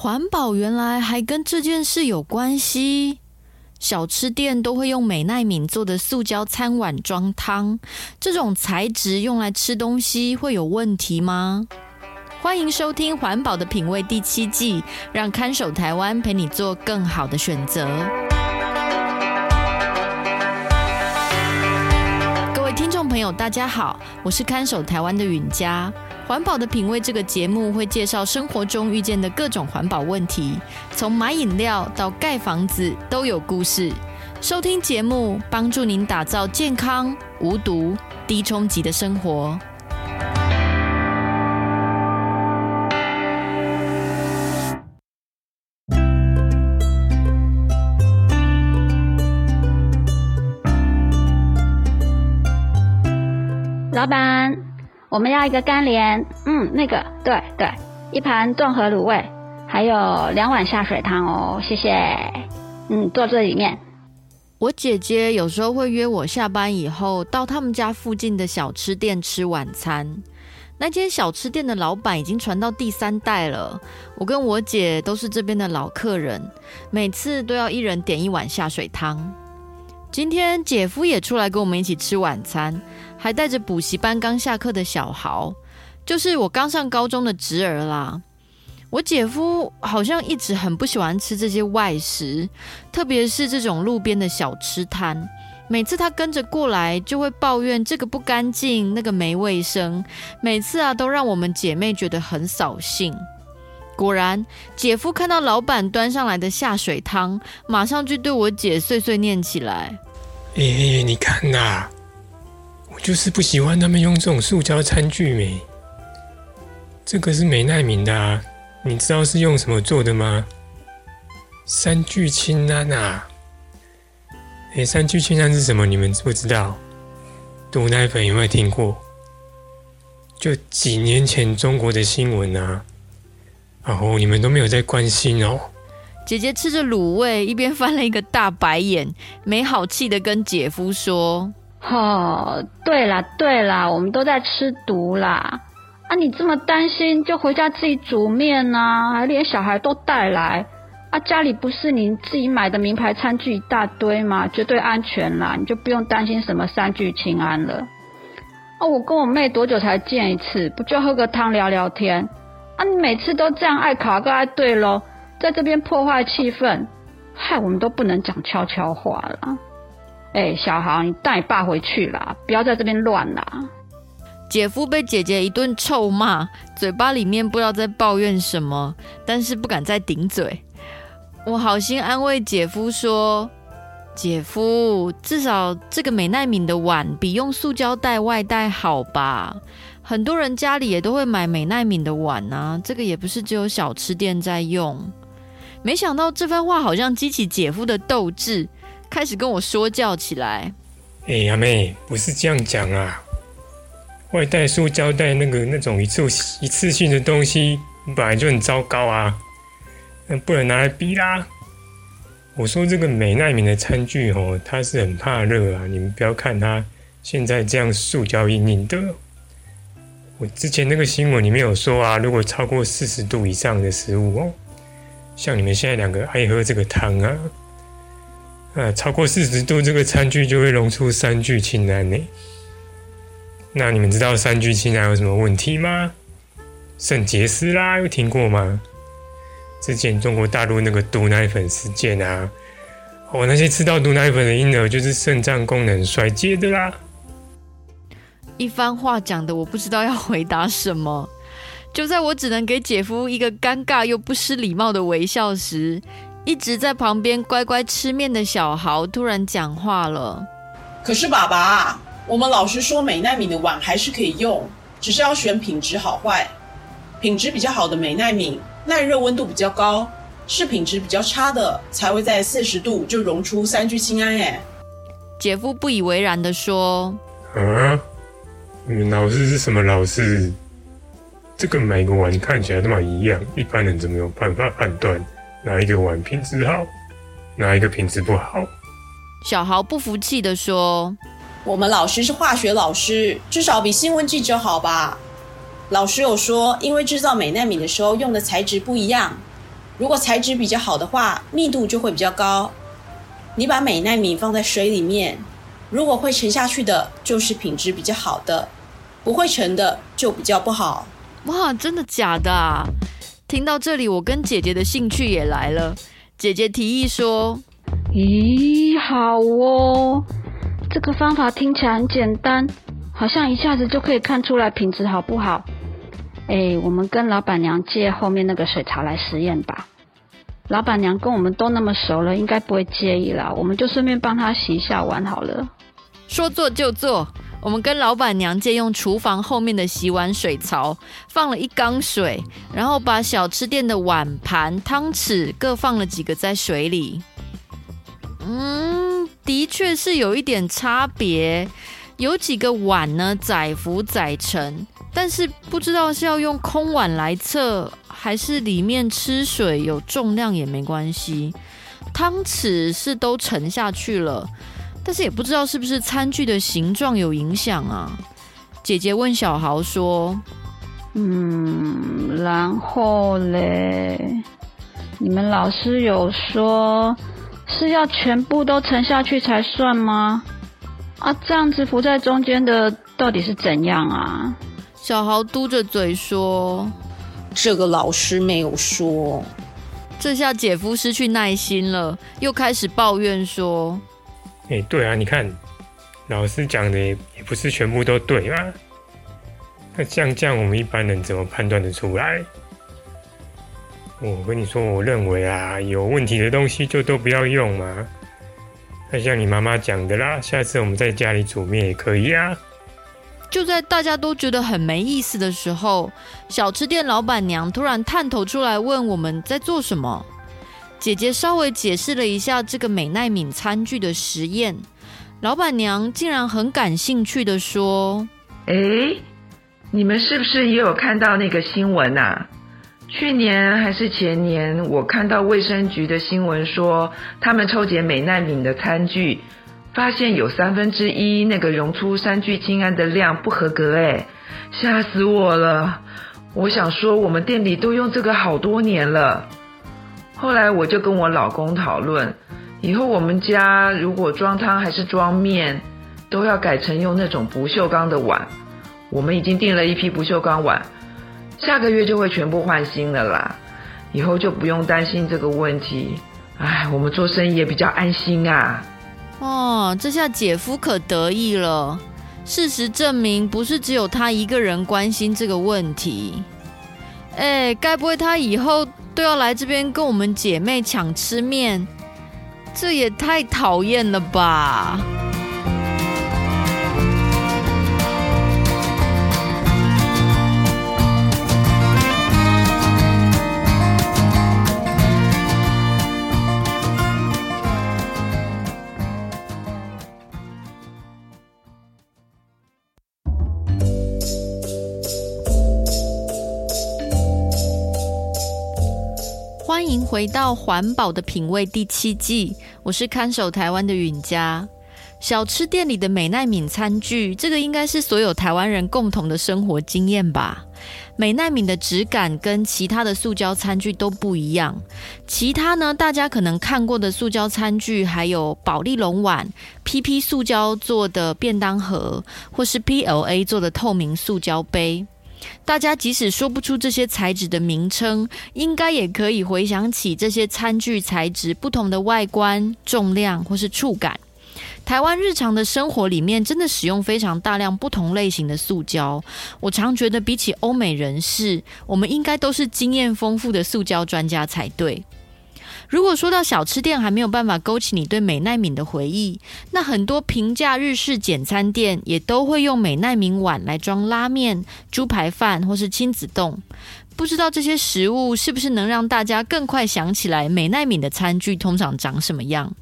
环保原来还跟这件事有关系。小吃店都会用美耐皿做的塑胶餐碗装汤，这种材质用来吃东西会有问题吗？欢迎收听《环保的品味》第七季，让看守台湾陪你做更好的选择。各位听众朋友，大家好，我是看守台湾的允嘉。环保的品味这个节目会介绍生活中遇见的各种环保问题，从买饮料到盖房子都有故事。收听节目，帮助您打造健康、无毒、低冲击的生活。老板。我们要一个干莲，嗯，那个，对对，一盘顿河卤味，还有两碗下水汤哦，谢谢。嗯，坐这里面。我姐姐有时候会约我下班以后到他们家附近的小吃店吃晚餐。那间小吃店的老板已经传到第三代了，我跟我姐都是这边的老客人，每次都要一人点一碗下水汤。今天姐夫也出来跟我们一起吃晚餐。还带着补习班刚下课的小豪，就是我刚上高中的侄儿啦。我姐夫好像一直很不喜欢吃这些外食，特别是这种路边的小吃摊。每次他跟着过来，就会抱怨这个不干净，那个没卫生。每次啊，都让我们姐妹觉得很扫兴。果然，姐夫看到老板端上来的下水汤，马上就对我姐碎碎念起来：“咦、你看呐。”就是不喜欢他们用这种塑胶餐具没？这个是美耐皿的啊，你知道是用什么做的吗？三聚氰胺啊！哎，三聚氰胺是什么？你们知不知道？毒奶粉有没有听过？就几年前中国的新闻啊，然后你们都没有在关心哦。姐姐吃着卤味，一边翻了一个大白眼，没好气的跟姐夫说。哦，对啦对啦，我们都在吃毒啦！啊，你这么担心，就回家自己煮面啊，还连小孩都带来啊！家里不是你自己买的名牌餐具一大堆吗？绝对安全啦，你就不用担心什么三聚氰胺了。啊，我跟我妹多久才见一次？不就喝个汤聊聊天？啊，你每次都这样爱卡个爱对喽，在这边破坏气氛，害我们都不能讲悄悄话了。哎，小豪，你带你爸回去啦，不要在这边乱啦。姐夫被姐姐一顿臭骂，嘴巴里面不知道在抱怨什么，但是不敢再顶嘴。我好心安慰姐夫说：“姐夫，至少这个美耐皿的碗比用塑胶袋外带好吧？很多人家里也都会买美耐皿的碗啊，这个也不是只有小吃店在用。”没想到这番话好像激起姐夫的斗志。开始跟我说教起来。哎、欸，阿妹，不是这样讲啊！外带塑胶袋那个那种一次一次性的东西，本来就很糟糕啊，那不能拿来比啦。我说这个美耐皿的餐具哦，它是很怕热啊，你们不要看它现在这样塑胶硬硬的。我之前那个新闻里面有说啊，如果超过四十度以上的食物哦，像你们现在两个爱喝这个汤啊。呃，超过四十度，这个餐具就会溶出三聚氰胺呢。那你们知道三聚氰胺有什么问题吗？肾结石啦，有听过吗？之前中国大陆那个毒奶粉事件啊，哦，那些吃到毒奶粉的婴儿就是肾脏功能衰竭的啦。一番话讲的，我不知道要回答什么。就在我只能给姐夫一个尴尬又不失礼貌的微笑时，一直在旁边乖乖吃面的小豪突然讲话了。可是爸爸，我们老师说美耐皿的碗还是可以用，只是要选品质好坏。品质比较好的美耐皿耐热温度比较高，是品质比较差的才会在四十度就溶出三聚氰胺。哎，姐夫不以为然的说：“啊，你们老师是什么老师？这个每个碗看起来都嘛一样，一般人怎么有办法判断？”哪一个碗品质好，哪一个品质不好？小豪不服气的说：“我们老师是化学老师，至少比新闻记者好吧？老师有说，因为制造美奈米的时候用的材质不一样，如果材质比较好的话，密度就会比较高。你把美奈米放在水里面，如果会沉下去的，就是品质比较好的；不会沉的，就比较不好。哇，真的假的啊？听到这里，我跟姐姐的兴趣也来了。姐姐提议说：“咦，好哦，这个方法听起来很简单，好像一下子就可以看出来品质好不好。”哎，我们跟老板娘借后面那个水槽来实验吧。老板娘跟我们都那么熟了，应该不会介意啦。我们就顺便帮她洗一下碗好了。说做就做，我们跟老板娘借用厨房后面的洗碗水槽，放了一缸水，然后把小吃店的碗盘、汤匙各放了几个在水里。嗯，的确是有一点差别，有几个碗呢载浮载沉，但是不知道是要用空碗来测。还是里面吃水有重量也没关系，汤匙是都沉下去了，但是也不知道是不是餐具的形状有影响啊。姐姐问小豪说：“嗯，然后嘞，你们老师有说是要全部都沉下去才算吗？啊，这样子浮在中间的到底是怎样啊？”小豪嘟着嘴说。这个老师没有说，这下姐夫失去耐心了，又开始抱怨说：“哎，对啊，你看，老师讲的也不是全部都对啊。那像这样，我们一般人怎么判断得出来？我跟你说，我认为啊，有问题的东西就都不要用嘛。那像你妈妈讲的啦，下次我们在家里煮面也可以啊。”就在大家都觉得很没意思的时候，小吃店老板娘突然探头出来问我们在做什么。姐姐稍微解释了一下这个美奈皿餐具的实验，老板娘竟然很感兴趣的说：“哎，你们是不是也有看到那个新闻啊？去年还是前年，我看到卫生局的新闻说，他们抽检美奈皿的餐具。”发现有三分之一那个溶出三聚氰胺的量不合格，哎，吓死我了！我想说，我们店里都用这个好多年了。后来我就跟我老公讨论，以后我们家如果装汤还是装面，都要改成用那种不锈钢的碗。我们已经订了一批不锈钢碗，下个月就会全部换新的啦。以后就不用担心这个问题。哎，我们做生意也比较安心啊。哦，这下姐夫可得意了。事实证明，不是只有他一个人关心这个问题。哎，该不会他以后都要来这边跟我们姐妹抢吃面？这也太讨厌了吧！欢迎回到环保的品味第七季，我是看守台湾的允嘉。小吃店里的美奈皿餐具，这个应该是所有台湾人共同的生活经验吧？美奈皿的质感跟其他的塑胶餐具都不一样。其他呢，大家可能看过的塑胶餐具，还有保丽龙碗、PP 塑胶做的便当盒，或是 PLA 做的透明塑胶杯。大家即使说不出这些材质的名称，应该也可以回想起这些餐具材质不同的外观、重量或是触感。台湾日常的生活里面，真的使用非常大量不同类型的塑胶。我常觉得，比起欧美人士，我们应该都是经验丰富的塑胶专家才对。如果说到小吃店还没有办法勾起你对美奈皿的回忆，那很多平价日式简餐店也都会用美奈皿碗来装拉面、猪排饭或是亲子冻。不知道这些食物是不是能让大家更快想起来美奈皿的餐具通常长什么样？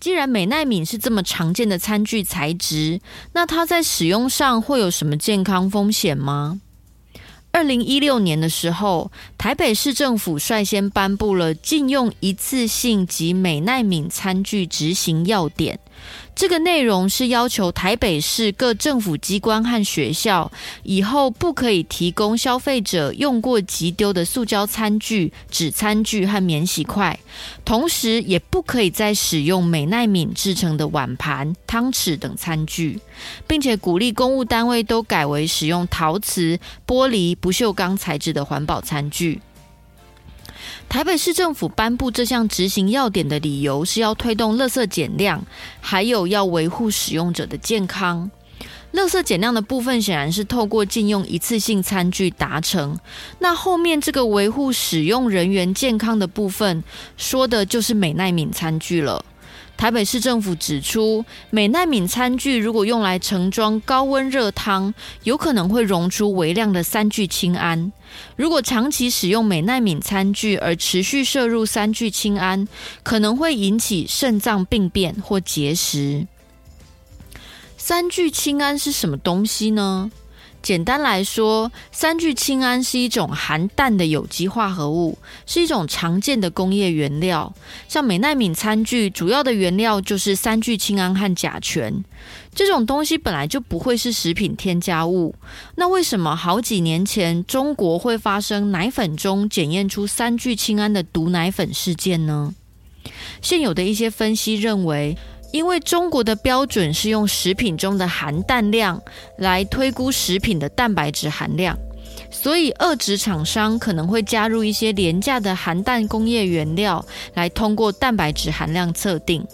既然美奈皿是这么常见的餐具材质，那它在使用上会有什么健康风险吗？二零一六年的时候，台北市政府率先颁布了禁用一次性及美奈敏餐具执行要点。这个内容是要求台北市各政府机关和学校以后不可以提供消费者用过即丢的塑胶餐具、纸餐具和免洗筷，同时也不可以再使用美奈敏制成的碗盘、汤匙等餐具，并且鼓励公务单位都改为使用陶瓷、玻璃、不锈钢材质的环保餐具。台北市政府颁布这项执行要点的理由是要推动垃圾减量，还有要维护使用者的健康。垃圾减量的部分显然是透过禁用一次性餐具达成。那后面这个维护使用人员健康的部分，说的就是美奈敏餐具了。台北市政府指出，美奈敏餐具如果用来盛装高温热汤，有可能会溶出微量的三聚氰胺。如果长期使用美奈敏餐具而持续摄入三聚氰胺，可能会引起肾脏病变或结石。三聚氰胺是什么东西呢？简单来说，三聚氰胺是一种含氮的有机化合物，是一种常见的工业原料。像美奈敏餐具，主要的原料就是三聚氰胺和甲醛。这种东西本来就不会是食品添加物，那为什么好几年前中国会发生奶粉中检验出三聚氰胺的毒奶粉事件呢？现有的一些分析认为，因为中国的标准是用食品中的含氮量来推估食品的蛋白质含量，所以二级厂商可能会加入一些廉价的含氮工业原料来通过蛋白质含量测定。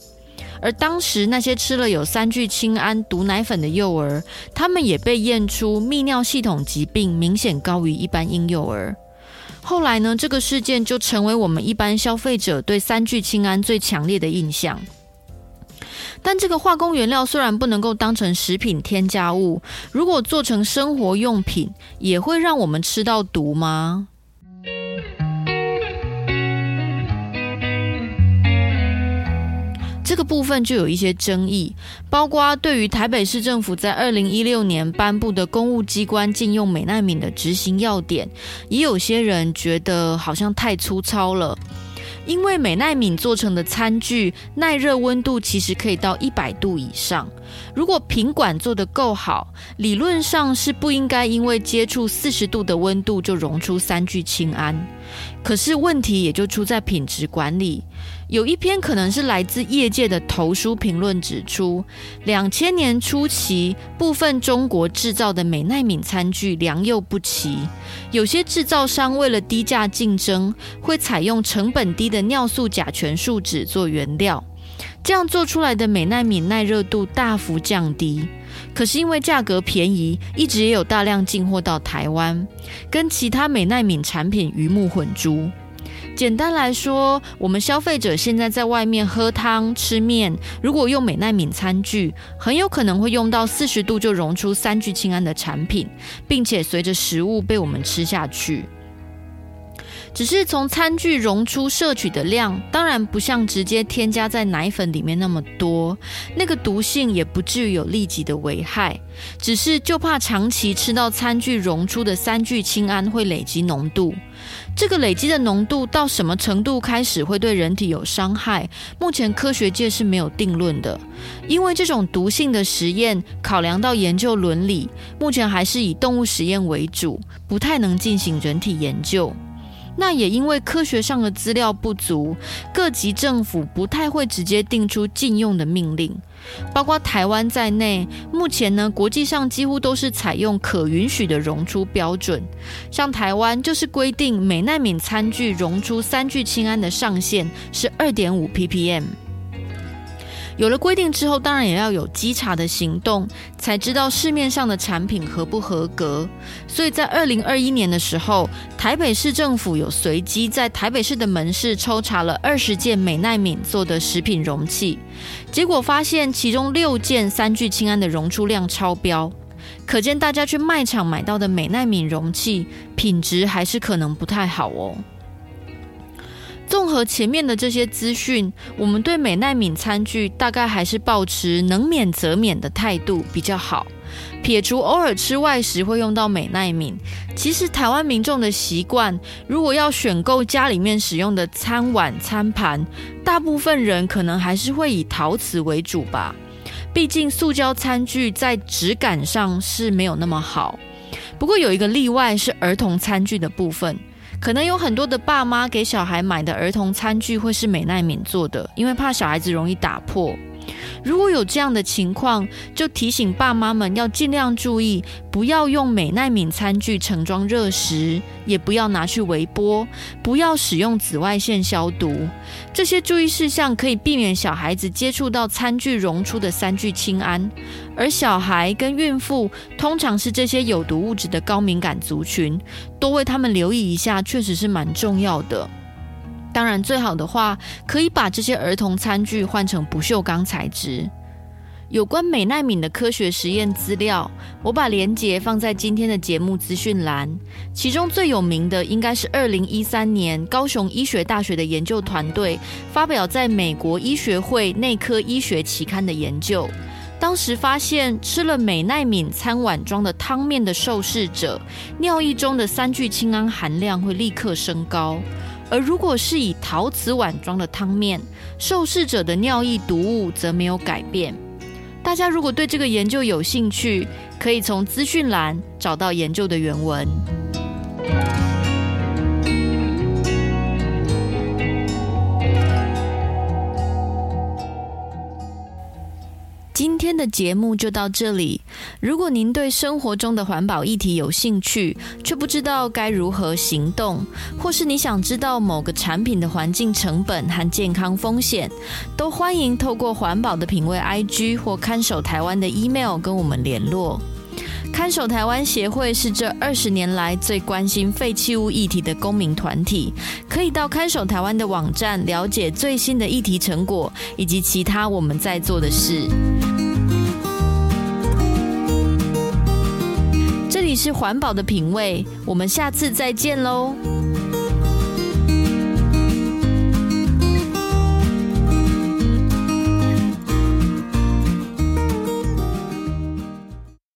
而当时那些吃了有三聚氰胺毒奶粉的幼儿，他们也被验出泌尿系统疾病明显高于一般婴幼儿。后来呢，这个事件就成为我们一般消费者对三聚氰胺最强烈的印象。但这个化工原料虽然不能够当成食品添加物，如果做成生活用品，也会让我们吃到毒吗？这个部分就有一些争议，包括对于台北市政府在二零一六年颁布的公务机关禁用美奈敏的执行要点，也有些人觉得好像太粗糙了。因为美奈敏做成的餐具耐热温度其实可以到一百度以上，如果瓶管做得够好，理论上是不应该因为接触四十度的温度就溶出三聚氰胺。可是问题也就出在品质管理。有一篇可能是来自业界的投书评论指出，两千年初期部分中国制造的美奈敏餐具良莠不齐，有些制造商为了低价竞争，会采用成本低的尿素甲醛树脂做原料，这样做出来的美奈敏耐热度大幅降低。可是因为价格便宜，一直也有大量进货到台湾，跟其他美奈敏产品鱼目混珠。简单来说，我们消费者现在在外面喝汤吃面，如果用美奈敏餐具，很有可能会用到四十度就溶出三聚氰胺的产品，并且随着食物被我们吃下去。只是从餐具溶出摄取的量，当然不像直接添加在奶粉里面那么多，那个毒性也不至于有立即的危害。只是就怕长期吃到餐具溶出的三聚氰胺会累积浓度，这个累积的浓度到什么程度开始会对人体有伤害？目前科学界是没有定论的，因为这种毒性的实验考量到研究伦理，目前还是以动物实验为主，不太能进行人体研究。那也因为科学上的资料不足，各级政府不太会直接定出禁用的命令，包括台湾在内。目前呢，国际上几乎都是采用可允许的溶出标准，像台湾就是规定每耐敏餐具溶出三聚氰胺的上限是二点五 ppm。有了规定之后，当然也要有稽查的行动，才知道市面上的产品合不合格。所以在二零二一年的时候，台北市政府有随机在台北市的门市抽查了二十件美奈敏做的食品容器，结果发现其中六件三聚氰胺的溶出量超标，可见大家去卖场买到的美奈敏容器品质还是可能不太好哦。综合前面的这些资讯，我们对美奈敏餐具大概还是抱持能免则免的态度比较好。撇除偶尔吃外食会用到美奈敏，其实台湾民众的习惯，如果要选购家里面使用的餐碗餐盘，大部分人可能还是会以陶瓷为主吧。毕竟塑胶餐具在质感上是没有那么好。不过有一个例外是儿童餐具的部分，可能有很多的爸妈给小孩买的儿童餐具会是美奈敏做的，因为怕小孩子容易打破。如果有这样的情况，就提醒爸妈们要尽量注意，不要用美耐敏餐具盛装热食，也不要拿去微波，不要使用紫外线消毒。这些注意事项可以避免小孩子接触到餐具溶出的三聚氰胺，而小孩跟孕妇通常是这些有毒物质的高敏感族群，多为他们留意一下，确实是蛮重要的。当然，最好的话可以把这些儿童餐具换成不锈钢材质。有关美奈敏的科学实验资料，我把连结放在今天的节目资讯栏。其中最有名的应该是二零一三年高雄医学大学的研究团队发表在美国医学会内科医学期刊的研究。当时发现，吃了美奈敏餐碗装的汤面的受试者，尿液中的三聚氰胺含量会立刻升高。而如果是以陶瓷碗装的汤面，受试者的尿液毒物则没有改变。大家如果对这个研究有兴趣，可以从资讯栏找到研究的原文。今天的节目就到这里。如果您对生活中的环保议题有兴趣，却不知道该如何行动，或是你想知道某个产品的环境成本和健康风险，都欢迎透过环保的品味 IG 或看守台湾的 email 跟我们联络。看守台湾协会是这二十年来最关心废弃物议题的公民团体，可以到看守台湾的网站了解最新的议题成果以及其他我们在做的事。这里是环保的品味，我们下次再见喽。